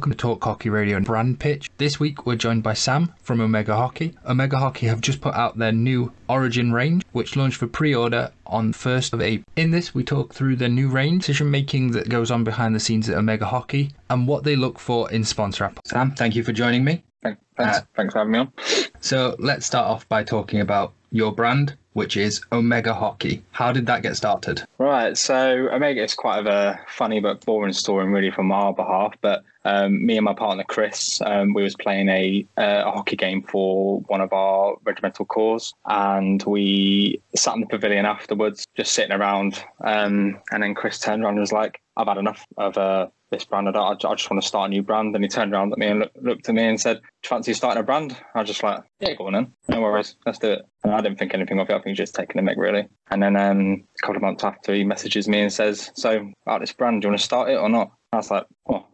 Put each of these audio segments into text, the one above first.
Welcome to Talk Hockey Radio and Brand Pitch. This week we're joined by Sam from Omega Hockey. Omega Hockey have just put out their new Origin range, which launched for pre-order on 1st of April. In this, we talk through the new range, decision making that goes on behind the scenes at Omega Hockey, and what they look for in sponsor app. Sam, thank you for joining me. Thanks, thanks, Uh, thanks for having me on. So let's start off by talking about your brand, which is Omega Hockey. How did that get started? Right, so Omega is quite of a funny but boring story, really, from our behalf. But um, me and my partner Chris, um, we was playing a, uh, a hockey game for one of our regimental corps, and we sat in the pavilion afterwards, just sitting around. Um, and then Chris turned around and was like, "I've had enough of uh, this brand. I, I just want to start a new brand." And he turned around at me and look, looked at me and said, fancy starting a brand?" I was just like, "Yeah, go on then. No worries, let's do it." And I didn't think anything of it. I think he was just taking a mick, really. And then um, a couple of months after, he messages me and says, "So, about this brand, do you want to start it or not?" I was like, "Oh."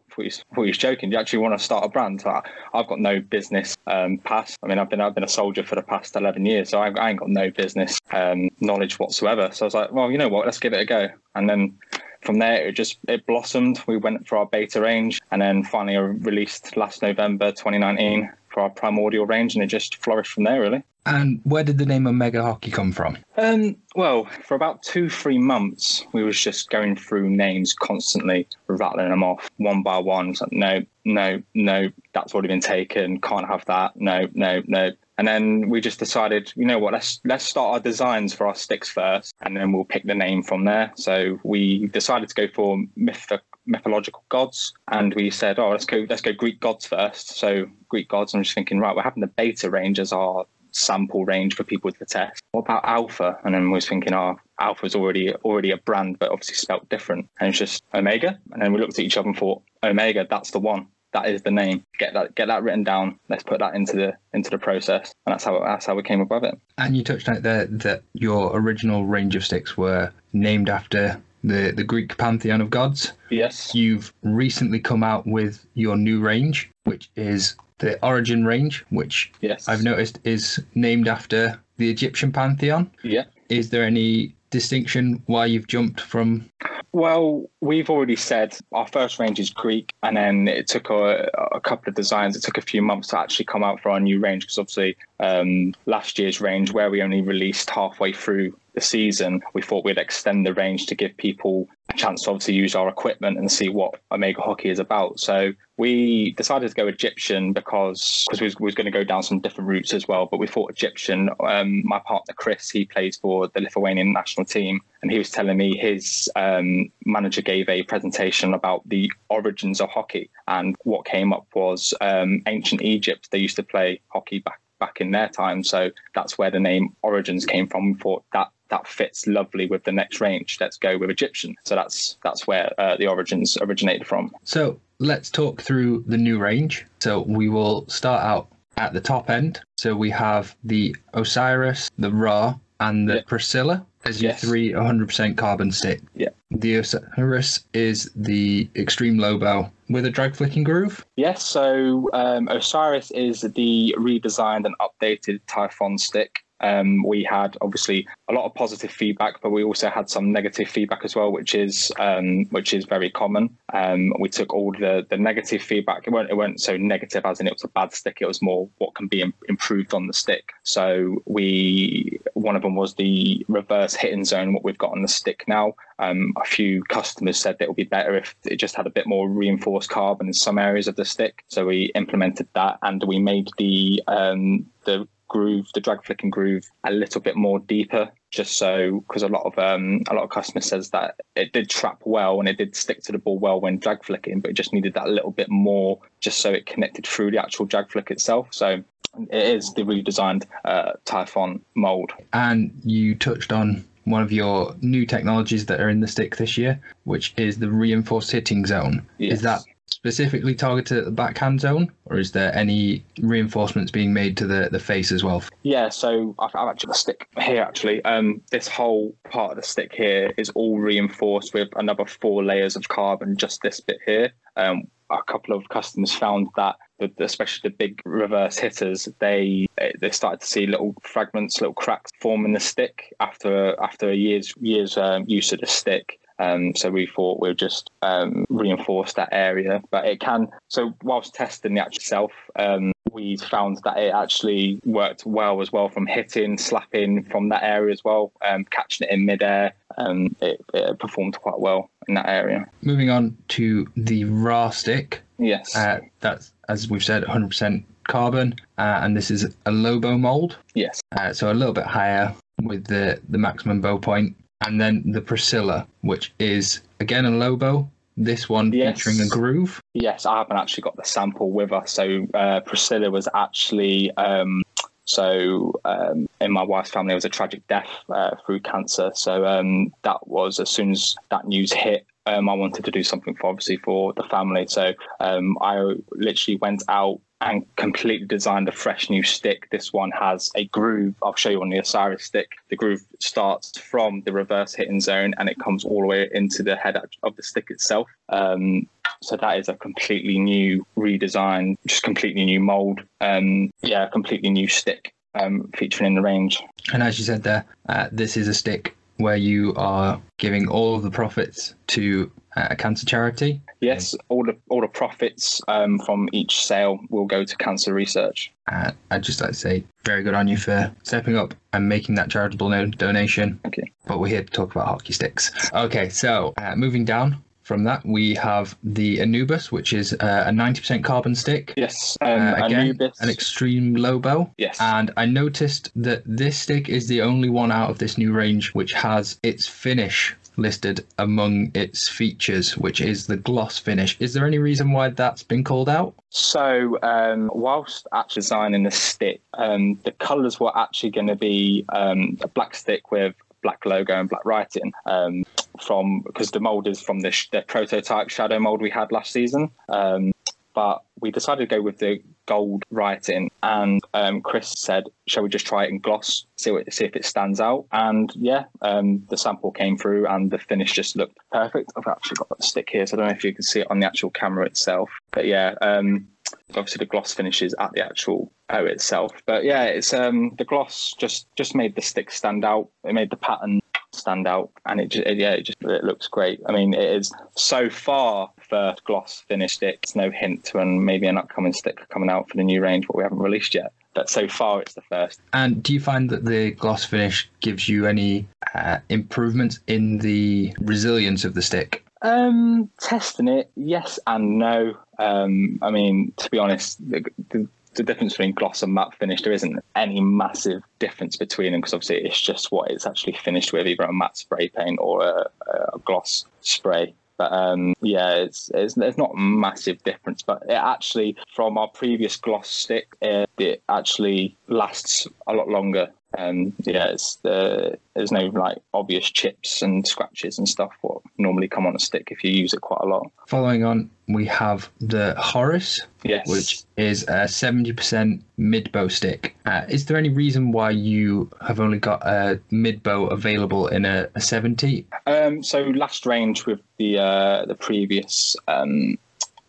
Thought he was joking. Do you actually want to start a brand? I, I've got no business um, past. I mean, I've been I've been a soldier for the past eleven years, so I, I ain't got no business um, knowledge whatsoever. So I was like, well, you know what? Let's give it a go. And then from there, it just it blossomed. We went for our beta range, and then finally released last November 2019 for our primordial range, and it just flourished from there, really. And where did the name Omega Hockey come from? Um, well, for about two, three months, we was just going through names constantly, rattling them off one by one. Like, no, no, no, that's already been taken. Can't have that. No, no, no. And then we just decided, you know what? Let's let's start our designs for our sticks first, and then we'll pick the name from there. So we decided to go for myth mythological gods, and we said, oh, let's go let's go Greek gods first. So Greek gods. I'm just thinking, right, we're having the beta range as our sample range for people to test. What about Alpha? And then we was thinking, oh, is already already a brand, but obviously spelt different. And it's just Omega. And then we looked at each other and thought, Omega, that's the one. That is the name. Get that get that written down. Let's put that into the into the process. And that's how that's how we came above it. And you touched on it there that your original range of sticks were named after the, the Greek pantheon of gods. Yes. You've recently come out with your new range, which is the Origin range, which Yes. I've noticed is named after the Egyptian pantheon. Yeah. Is there any distinction why you've jumped from? Well, we've already said our first range is Greek, and then it took a, a couple of designs. It took a few months to actually come out for our new range because obviously um, last year's range, where we only released halfway through the season, we thought we'd extend the range to give people chance to obviously use our equipment and see what Omega Hockey is about. So we decided to go Egyptian because because we was, was going to go down some different routes as well. But we thought Egyptian. Um, my partner Chris, he plays for the Lithuanian national team, and he was telling me his um, manager gave a presentation about the origins of hockey, and what came up was um, ancient Egypt. They used to play hockey back back in their time, so that's where the name Origins came from. We thought that that fits lovely with the next range. Let's go with Egyptian. So that's that's where uh, the origins originated from. So let's talk through the new range. So we will start out at the top end. So we have the Osiris, the Ra, and the Yeah. Priscilla as your Yes. three 100% carbon stick. Yeah. The Osiris is the extreme low bow with a drag flicking groove. Yes, so um, Osiris is the redesigned and updated Typhon stick. Um, we had obviously a lot of positive feedback, but we also had some negative feedback as well, which is um, which is very common. Um, we took all the the negative feedback. It weren't it weren't so negative as in it was a bad stick. It was more what can be im- improved on the stick. So we one of them was the reverse hitting zone. What we've got on the stick now. Um, a few customers said that it would be better if it just had a bit more reinforced carbon in some areas of the stick. So we implemented that, and we made the um, the groove, the drag flicking groove, a little bit more deeper, just so because a lot of um, a lot of customers says that it did trap well and it did stick to the ball well when drag flicking, but it just needed that little bit more, just so it connected through the actual drag flick itself. So it is the redesigned uh, Typhon mold. And you touched on one of your new technologies that are in the stick this year, which is the reinforced hitting zone. Yes. Is that specifically targeted at the backhand zone, or is there any reinforcements being made to the, the face as well? Yeah, so I've, I've actually got a stick here. Actually, um, this whole part of the stick here is all reinforced with another four layers of carbon. Just this bit here. Um, a couple of customers found that, especially the big reverse hitters, they they started to see little fragments, little cracks form in the stick after after a year's years um, use of the stick. Um, so we thought we'd just um, reinforce that area. But it can, so whilst testing the actual self, um, we found that it actually worked well as well from hitting, slapping from that area as well, um, catching it in midair. Um, it, it performed quite well in that area. Moving on to the Ra stick. Yes. Uh, that's, as we've said, 100% carbon, uh, and this is a low bow mold. yes. Uh, so a little bit higher with the, the maximum bow point. And then the Priscilla, which is again a low bow. This one Yes. featuring a groove. Yes, I haven't actually got the sample with us. So uh, Priscilla was actually um, so um, in my wife's family there was a tragic death uh, through cancer. So um, that was as soon as that news hit. Um, I wanted to do something for obviously for the family, so um, I literally went out and completely designed a fresh new stick. This one has a groove. I'll show you on the Osiris stick. The groove starts from the reverse hitting zone and it comes all the way into the head of the stick itself. Um, so that is a completely new redesign, just completely new mold. Um, yeah, completely new stick um, featuring in the range. And as you said there, uh, this is a stick where you are giving all of the profits to uh, a cancer charity. Yes, all the all the profits um, from each sale will go to cancer research. Uh, I'd just like to say, very good on you for stepping up and making that charitable no- donation. You. But we're here to talk about hockey sticks. Okay, so uh, moving down from that, we have the Anubis, which is uh, a 90% carbon stick. Yes, um, Uh, again, Anubis. an extreme low bow. yes, And I noticed that this stick is the only one out of this new range which has its finish listed among its features, which is the gloss finish. Is there any reason why that's been called out? So, um, whilst actually designing the stick, um, the colours were actually going to be um, a black stick with black logo and black writing. Um, from because the mold is from the, sh- the prototype shadow mold we had last season. Um, but we decided to go with the gold writing, and um, Chris said, "Shall we just try it in gloss, see what, see if it stands out?" And yeah, um, the sample came through, and the finish just looked perfect. I've actually got the stick here, so I don't know if you can see it on the actual camera itself. But yeah, um, obviously the gloss finishes at the actual O itself. But yeah, it's um, the gloss just just made the stick stand out. It made the pattern stand out, and it just yeah, it just it looks great. I mean, it is so far first gloss finish stick. It's no hint to an maybe an upcoming stick coming out for the new range, but we haven't released yet. But so far, it's the first. And do you find that the gloss finish gives you any uh, improvements in the resilience of the stick? Um, testing it, yes and no. Um, I mean, to be honest, the, the, the difference between gloss and matte finish, there isn't any massive difference between them because obviously it's just what it's actually finished with, either a matte spray paint or a, a gloss spray. But um, yeah, it's, it's there's not a massive difference, but it actually from our previous gloss stick, it, it actually lasts a lot longer. Um, yeah, it's the there's no like obvious chips and scratches and stuff what normally come on a stick if you use it quite a lot. Following on, we have the Horus, Yes, which is a 70% mid bow stick. Uh, is there any reason why you have only got a mid bow available in a, a 70? Um, so last range with the uh, the previous um,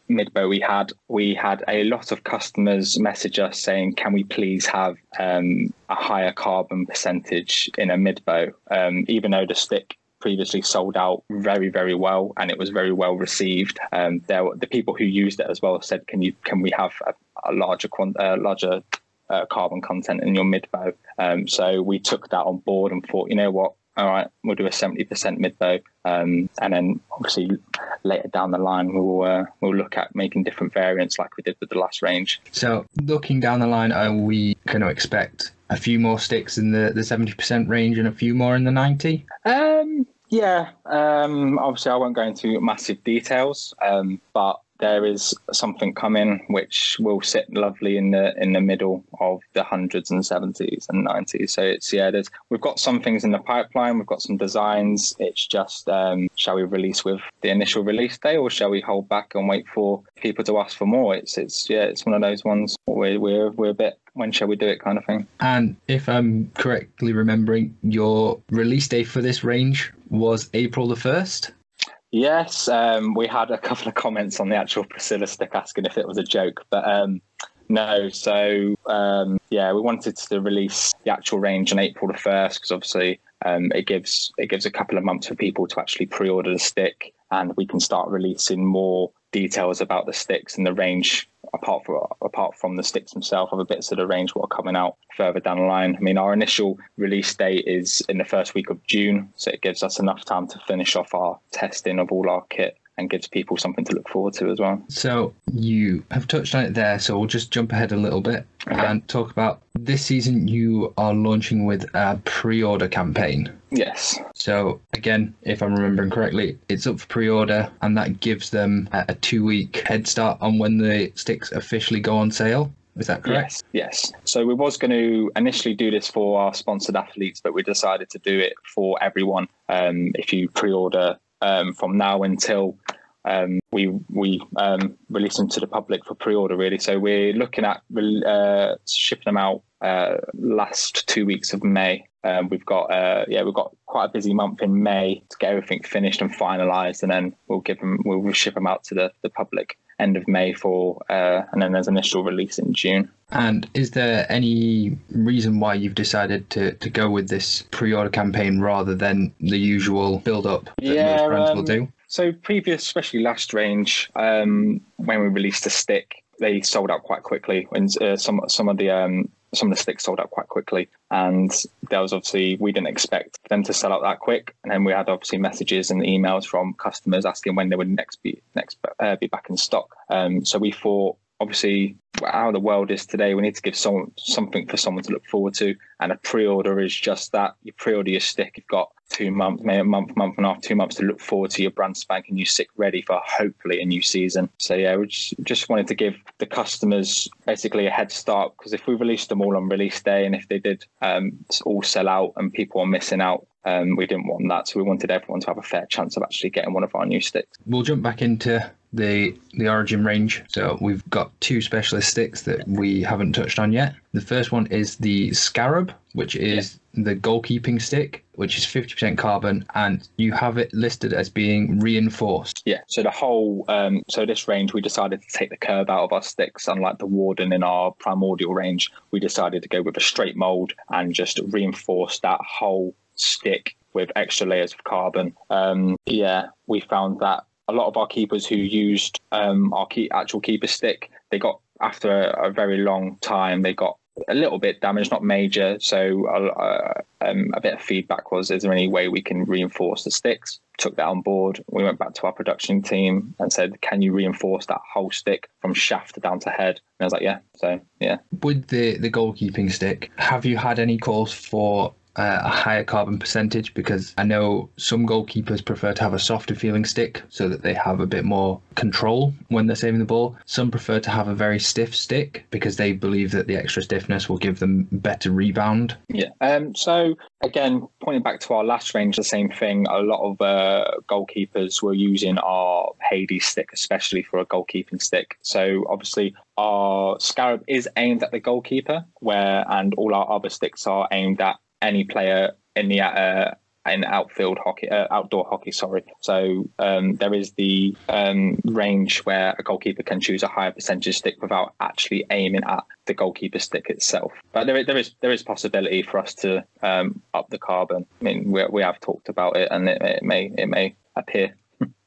midbow we had, we had a lot of customers message us saying, "Can we please have um, a higher carbon percentage in a midbow?" Um, even though the stick previously sold out very very well and it was very well received. Um, there were the people who used it as well said, "Can you can we have a, a larger quant- uh, larger uh, carbon content in your mid bow?" Um, so we took that on board and thought, you know what, all right, we'll do a seventy percent mid bow, um, and then obviously later down the line we'll uh, we'll look at making different variants like we did with the last range. So, looking down the line, are we going to expect a few more sticks in the, the 70% range and a few more in the 90? Um, yeah, um, obviously I won't go into massive details, um, but there is something coming which will sit lovely in the in the middle of the hundreds and seventies and nineties. So it's yeah, there's we've got some things in the pipeline, we've got some designs. It's just um, shall we release with the initial release day or shall we hold back and wait for people to ask for more? It's it's yeah, it's one of those ones where we're we're a bit when shall we do it kind of thing. And if I'm correctly remembering, your release date for this range was April the 1st? Yes, um, we had a couple of comments on the actual Priscilla stick asking if it was a joke, but um, no. So um, yeah, we wanted to release the actual range on April the first because obviously um, it gives it gives a couple of months for people to actually pre-order the stick, and we can start releasing more details about the sticks and the range apart from apart from the sticks themselves other bits of the range what are coming out further down the line. I mean our initial release date is in the first week of june so it gives us enough time to finish off our testing of all our kit and gives people something to look forward to as well. So you have touched on it there, so we'll just jump ahead a little bit okay. and talk about this season. You are launching with a pre-order campaign. Yes. So again, if I'm remembering correctly, it's up for pre-order, and that gives them a two-week head start on when the sticks officially go on sale. Is that correct? Yes. Yes. So we was going to initially do this for our sponsored athletes, but we decided to do it for everyone. Um, if you pre-order um, from now until um, we we um, release them to the public for pre-order. Really, so we're looking at uh, shipping them out uh, last two weeks of May. Um, we've got uh, yeah we've got quite a busy month in May to get everything finished and finalised, and then we'll give them we'll ship them out to the, the public end of May for, uh, and then there's initial release in June. And is there any reason why you've decided to, to go with this pre-order campaign rather than the usual build-up that yeah, most brands um, will do? So previous, especially last range, um, when we released a stick, they sold out quite quickly. And uh, some some of the um, some of the sticks sold out quite quickly, and there was obviously we didn't expect them to sell out that quick. And then we had obviously messages and emails from customers asking when they would next be next uh, be back in stock. Um, so we thought obviously how the world is today, we need to give someone something for someone to look forward to. And a pre-order is just that. You pre-order your stick, you've got two months, maybe a month, month and a half, two months to look forward to your brand spanking new stick ready for hopefully a new season. So yeah, we just, just wanted to give the customers basically a head start because if we released them all on release day and if they did um, all sell out and people are missing out, um, we didn't want that. So we wanted everyone to have a fair chance of actually getting one of our new sticks. We'll jump back into the the origin range. So we've got two specialist sticks that we haven't touched on yet. The first one is the Scarab, which is yeah. the goalkeeping stick, which is 50% carbon, and you have it listed as being reinforced. Yeah. So the whole um, so this range we decided to take the curve out of our sticks, unlike the Warden in our primordial range. We decided to go with a straight mold and just reinforce that whole stick with extra layers of carbon. Um, yeah, we found that a lot of our keepers who used um, our key, actual keeper stick, they got after a, a, very long time, they got a little bit damaged, not major. So uh, um, a bit of feedback was: Is there any way we can reinforce the sticks? Took that on board. We went back to our production team and said, "Can you reinforce that whole stick from shaft down to head?" And I was like, "Yeah." So yeah. With the the goalkeeping stick, have you had any calls for uh, a higher carbon percentage because I know some goalkeepers prefer to have a softer feeling stick so that they have a bit more control when they're saving the ball. Some prefer to have a very stiff stick because they believe that the extra stiffness will give them better rebound. Yeah. Um. So again, pointing back to our last range, the same thing. A lot of uh, goalkeepers were using our Hades stick, especially for a goalkeeping stick. So obviously, our Scarab is aimed at the goalkeeper, where and all our other sticks are aimed at any player in the uh, in outfield hockey, uh, outdoor hockey. Sorry. So um, there is the um, range where a goalkeeper can choose a higher percentage stick without actually aiming at the goalkeeper stick itself. But there, there is there is possibility for us to um, up the carbon. I mean, we, we have talked about it, and it, it may it may appear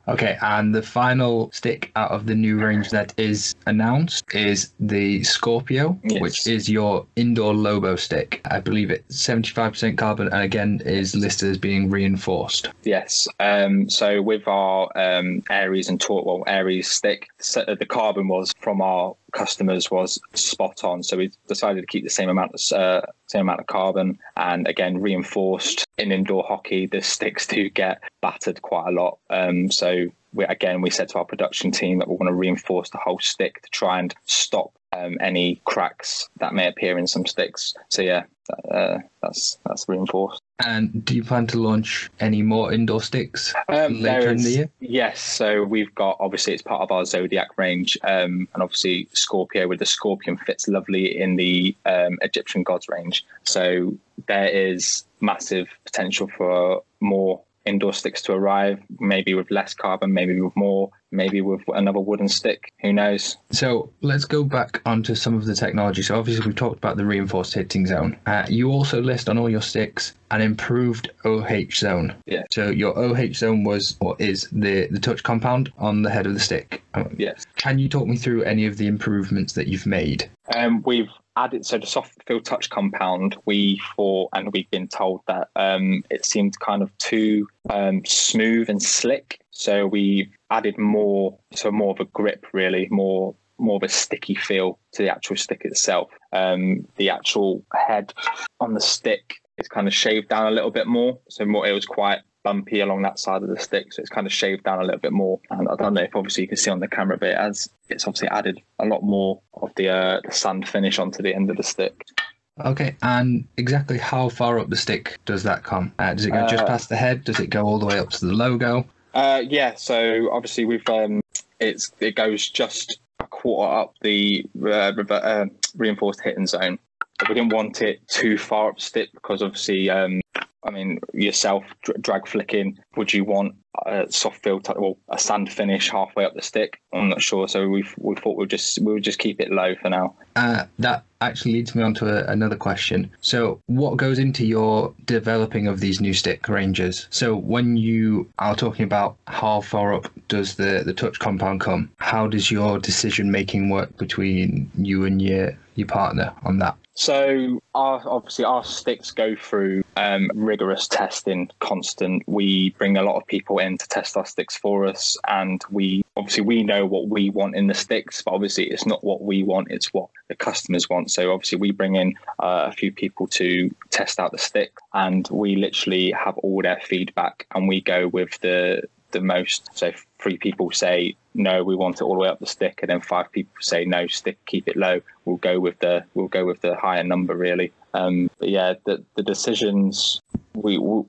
Okay, and the final stick out of the new range that is announced is the Scorpio, yes. which is your indoor low bow stick. I believe it's 75% carbon and again is listed as being reinforced. Yes. Um, so with our um, Aries and Tor, well, Aries stick, the carbon was from our customers was spot on. So we decided to keep the same amount of uh, same amount of carbon, and again reinforced in indoor hockey. The sticks do get battered quite a lot. Um, so we, again, we said to our production team that we want to reinforce the whole stick to try and stop um, any cracks that may appear in some sticks. So yeah, uh, that's that's reinforced. And do you plan to launch any more indoor sticks um, later is, in the year? Yes. So we've got obviously it's part of our Zodiac range, um, and obviously Scorpio with the Scorpion fits lovely in the um, Egyptian gods range. So there is massive potential for more indoor sticks to arrive, maybe with less carbon, maybe with more, maybe with another wooden stick. Who knows? So let's go back onto some of the technology. So obviously we've talked about the reinforced hitting zone. Uh, you also list on all your sticks an improved OH zone. Yeah. So your OH zone was or is the the touch compound on the head of the stick. Um, Yes. Can you talk me through any of the improvements that you've made? Um, we've added so the soft field touch compound. We thought, and we've been told that um, it seemed kind of too um, smooth and slick. So we added more, so more of a grip, really, more more of a sticky feel to the actual stick itself. Um, the actual head on the stick is kind of shaved down a little bit more. So more, it was quite bumpy along that side of the stick, so it's kind of shaved down a little bit more. And I don't know if obviously you can see on the camera, but it has it's obviously added a lot more of the uh, the sand finish onto the end of the stick. Okay, and exactly how far up the stick does that come? Uh, does it go just Uh, past the head? Does it go all the way up to the logo? Uh, yeah, so obviously we've um, it's it goes just a quarter up the uh, rever- uh, reinforced hitting zone. We didn't want it too far up the stick because obviously, um, I mean, yourself drag flicking. Would you want a soft feel, t- well, a sand finish halfway up the stick? I'm not sure. So we we thought we'd just we would just keep it low for now. Uh, that actually leads me on to a, another question. So, what goes into your developing of these new stick ranges? So, when you are talking about how far up does the, the touch compound come, how does your decision making work between you and your your partner on that? So our obviously our sticks go through um, rigorous testing, constant. We bring a lot of people in to test our sticks for us, and we obviously we know what we want in the sticks, but obviously it's not what we want; it's what the customers want. So obviously we bring in uh, a few people to test out the stick, and we literally have all their feedback, and we go with the the most. So three people say no, we want it all the way up the stick, and then five people say no, stick, keep it low. We'll go with the we'll go with the higher number really. Um, but yeah, the the decisions we we,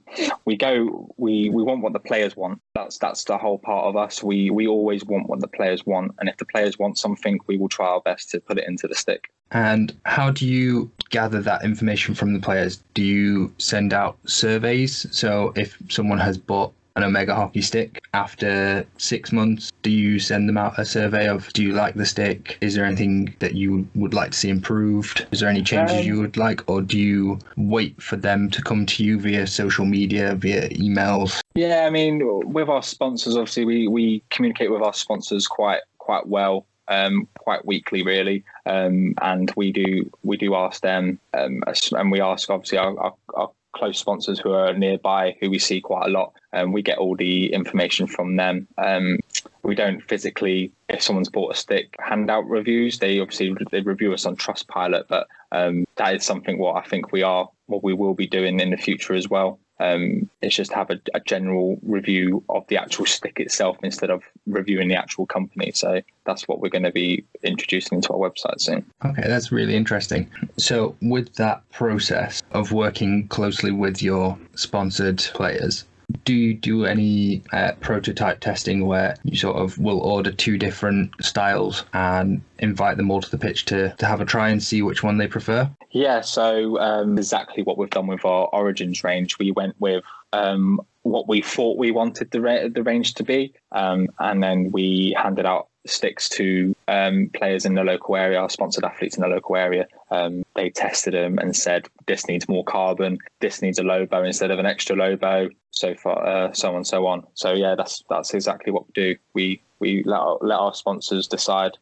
we go we, we want what the players want. That's that's the whole part of us. We we always want what the players want, and if the players want something, we will try our best to put it into the stick. And how do you gather that information from the players? Do you send out surveys? So, if someone has bought an Omega hockey stick after six months, do you send them out a survey of do you like the stick? Is there anything that you would like to see improved? Is there any changes Um, you would like? Or do you wait for them to come to you via social media, via emails? Yeah, I mean, with our sponsors, obviously, we, we communicate with our sponsors quite quite well, um, quite weekly, really, um, and we do we do ask them, um, and we ask obviously our, our, our close sponsors who are nearby, who we see quite a lot, and we get all the information from them. Um, we don't physically, if someone's bought a stick, hand out reviews. They obviously they review us on Trustpilot, but um, that is something what I think we are, what we will be doing in the future as well. Um, it's just have a, a general review of the actual stick itself instead of reviewing the actual company. So that's what we're going to be introducing into our website soon. Okay, that's really interesting. So, with that process of working closely with your sponsored players, do you do any uh, prototype testing where you sort of will order two different styles and invite them all to the pitch to, to have a try and see which one they prefer? Yeah, so um, exactly what we've done with our Origins range. We went with um, what we thought we wanted the ra- the range to be, um, and then we handed out sticks to um, players in the local area, sponsored athletes in the local area. Um, they tested them and said this needs more carbon, this needs a low bow instead of an extra low bow, so far, uh, so on, so on. So yeah, that's that's exactly what we do. We we let our, let our sponsors decide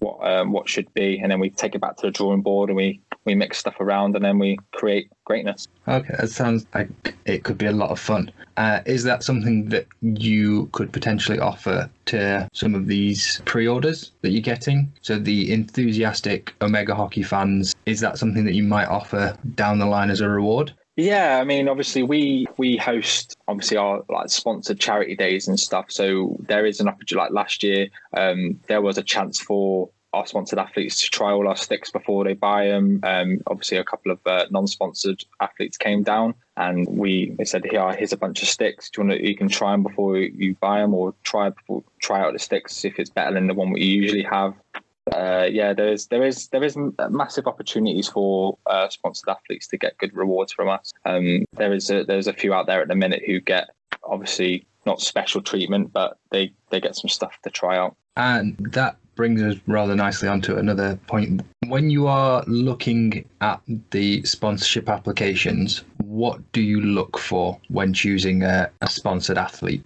what um, what should be, and then we take it back to the drawing board and we we mix stuff around, and then we create greatness. Okay, that sounds like it could be a lot of fun. Uh, is that something that you could potentially offer to some of these pre-orders that you're getting? So the enthusiastic Omega hockey fans, is that something that you might offer down the line as a reward? Yeah, I mean, obviously we we host obviously our like sponsored charity days and stuff. So there is an opportunity. Like last year, um, there was a chance for our sponsored athletes to try all our sticks before they buy them. Um, obviously, a couple of uh, non-sponsored athletes came down, and we said, "Here, here's a bunch of sticks. Do you want to? You can try them before you buy them, or try before, try out the sticks if it's better than the one we usually have." Uh, yeah, there is there is there is massive opportunities for uh, sponsored athletes to get good rewards from us. Um, there is a, there's a few out there at the minute who get obviously not special treatment, but they they get some stuff to try out. And that brings us rather nicely onto another point. When you are looking at the sponsorship applications, what do you look for when choosing a, a sponsored athlete?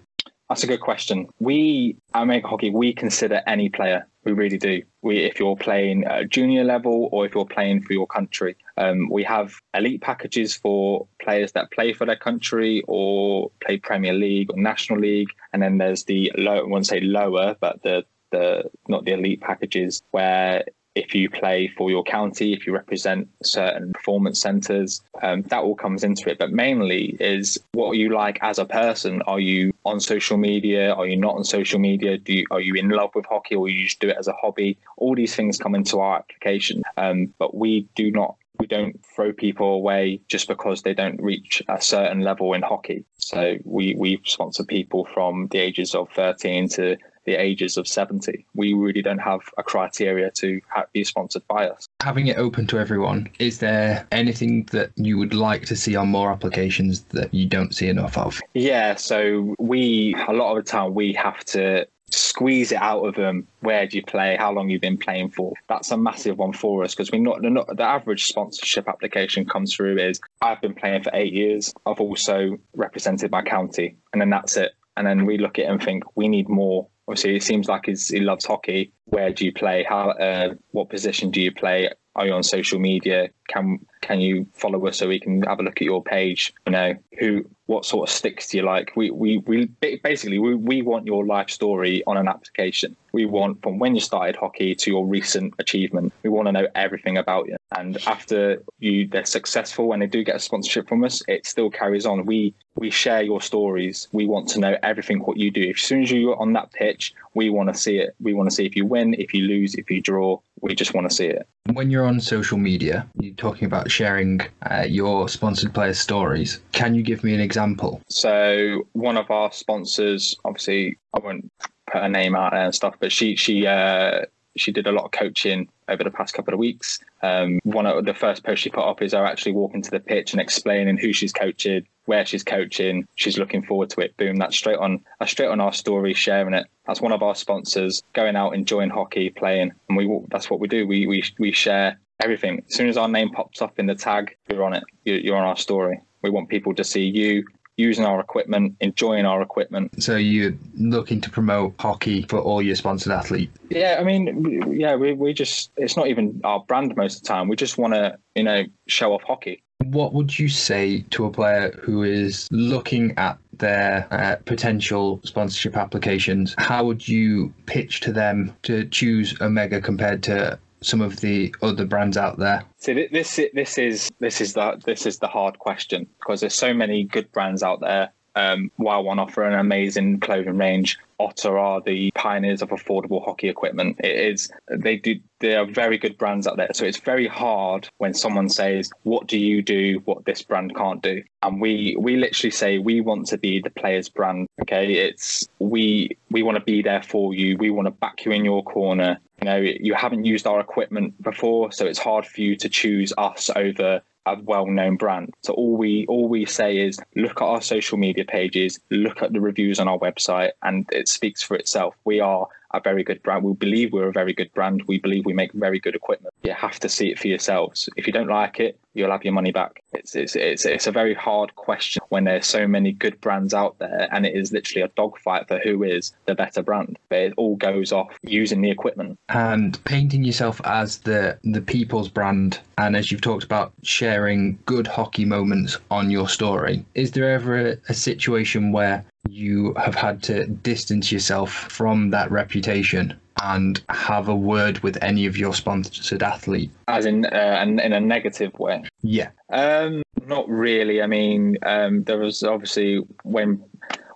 That's a good question. We at Omega Hockey, we consider any player. We really do. We, if you're playing junior level or if you're playing for your country, um, we have elite packages for players that play for their country or play Premier League or National League, and then there's the low. I won't say lower, but the the not the elite packages where if you play for your county, if you represent certain performance centres, um, that all comes into it. But mainly is what are you like as a person. Are you on social media? Are you not on social media? Do you, are you in love with hockey, or you just do it as a hobby? All these things come into our application, um, but we do not. We don't throw people away just because they don't reach a certain level in hockey. So we we sponsor people from the ages of 13 to the ages of 70. We really don't have a criteria to be sponsored by us. Having it open to everyone, is there anything that you would like to see on more applications that you don't see enough of? Yeah, so we, a lot of the time, we have to squeeze it out of them. Where do you play? How long you've been playing for? That's a massive one for us because we not, not the average sponsorship application comes through is I've been playing for eight years. I've also represented my county, and then that's it. And then we look at it and think we need more obviously it seems like he loves hockey. Where do you play? How? Uh, what position do you play? Are you on social media? Can can you follow us so we can have a look at your page? You know who what sort of sticks do you like? We we, we basically we, we want your life story on an application. We want from when you started hockey to your recent achievement. We want to know everything about you. And after you they're successful when they do get a sponsorship from us, it still carries on. We we share your stories. We want to know everything what you do. As soon as you're on that pitch, we want to see it. We want to see if you win, if you lose, if you draw. We just want to see it. When you're on social media, you're talking about sharing uh, your sponsored players' stories. Can you give me an example? So one of our sponsors, obviously, I won't put her name out there and stuff, but she she uh, she did a lot of coaching over the past couple of weeks. Um, one of the first posts she put up is her actually walking to the pitch and explaining who she's coaching, where she's coaching. She's looking forward to it. Boom! That's straight on. That's straight on our story, sharing it. That's one of our sponsors, going out enjoying hockey, playing, and we that's what we do. We we we share everything. As soon as our name pops up in the tag, you're on it. You're, you're on our story. We want people to see you using our equipment, enjoying our equipment. So you're looking to promote hockey for all your sponsored athletes? Yeah, I mean, yeah, we, we just, it's not even our brand most of the time. We just want to, you know, show off hockey. What would you say to a player who is looking at their uh, potential sponsorship applications? How would you pitch to them to choose Omega compared to some of the other brands out there? So this this is this is the this is the hard question because there's so many good brands out there. Um, while one offer an amazing clothing range, Otter are the pioneers of affordable hockey equipment. It is they do they are very good brands out there. So it's very hard when someone says, "What do you do? What this brand can't do?" And we we literally say we want to be the player's brand. Okay, it's we we want to be there for you. We want to back you in your corner. You know, you haven't used our equipment before, so it's hard for you to choose us over a well-known brand. So all we all we say is look at our social media pages, look at the reviews on our website, and it speaks for itself. We are a very good brand. We believe we're a very good brand. We believe we make very good equipment. You have to see it for yourselves. If you don't like it, you'll have your money back. It's it's it's, it's a very hard question when there's so many good brands out there, and it is literally a dogfight for who is the better brand. But it all goes off using the equipment and painting yourself as the the people's brand. And as you've talked about, sharing good hockey moments on your story. Is there ever a, a situation where you have had to distance yourself from that reputation and have a word with any of your sponsored athletes? As in, uh, in a negative way? Yeah. Um, not really. I mean, um, there was obviously when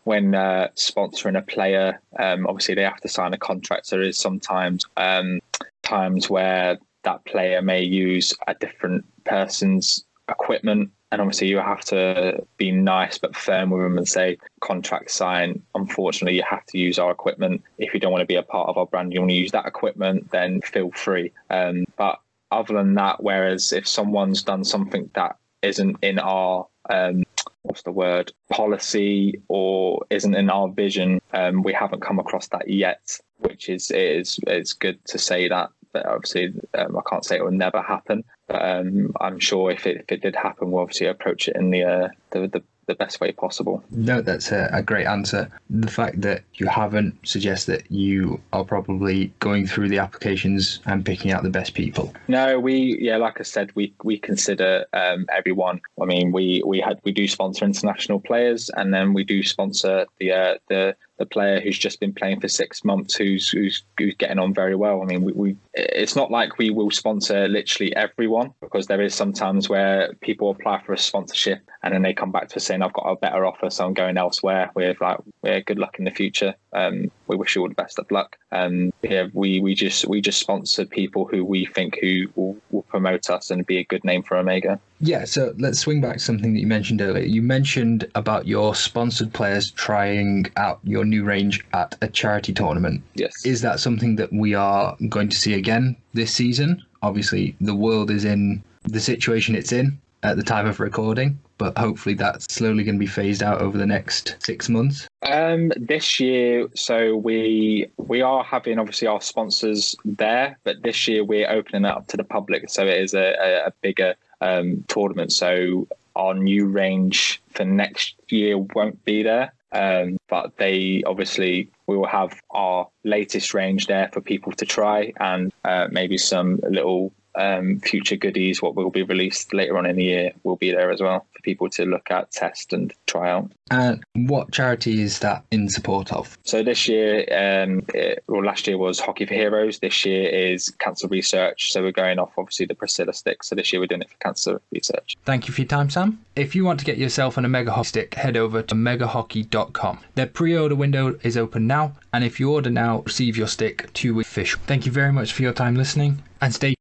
when uh, sponsoring a player, um, obviously they have to sign a contract. So there is sometimes um, times where that player may use a different person's equipment and obviously you have to be nice but firm with them and say contract sign unfortunately you have to use our equipment if you don't want to be a part of our brand you want to use that equipment then feel free um, but other than that whereas if someone's done something that isn't in our um, what's the word policy or isn't in our vision. Um, we haven't come across that yet, which is is it's good to say that. But obviously, um, I can't say it will never happen. But um, I'm sure if it if it did happen, we'll obviously approach it in the uh, the, the the best way possible. No, that's a, a, great answer. The fact that you haven't suggests that you are probably going through the applications and picking out the best people. No, we yeah, like I said, we we consider um, everyone. I mean, we we had we do sponsor international players, and then we do sponsor the uh, the the player who's just been playing for six months who's who's, who's getting on very well. I mean, we, we it's not like we will sponsor literally everyone because there is sometimes where people apply for a sponsorship and then they come back to us saying I've got a better offer, so I'm going elsewhere. We're like, we're good luck in the future. Um, we wish you all the best of luck. Um, yeah, we we just we just sponsor people who we think who will, will promote us and be a good name for Omega. Yeah, so let's swing back to something that you mentioned earlier. You mentioned about your sponsored players trying out your new range at a charity tournament. Yes. Is that something that we are going to see again this season? Obviously, the world is in the situation it's in at the time of recording, but hopefully that's slowly going to be phased out over the next six months. Um, this year, so we we are having obviously our sponsors there, but this year we're opening it up to the public, so it is a, a, a bigger um, tournament. So our new range for next year won't be there. Um, but they obviously we will have our latest range there for people to try and uh, maybe some little um, future goodies, what will be released later on in the year, will be there as well for people to look at, test, and try out. And what charity is that in support of? So this year, um, it, well, last year was Hockey for Heroes. This year is Cancer Research. So we're going off obviously the Priscilla stick. So this year we're doing it for Cancer Research. Thank you for your time, Sam. If you want to get yourself an Omega Hockey stick, head over to omegahockey.com. Their pre-order window is open now, and if you order now, receive your stick two weeks official. Thank you very much for your time listening, and stay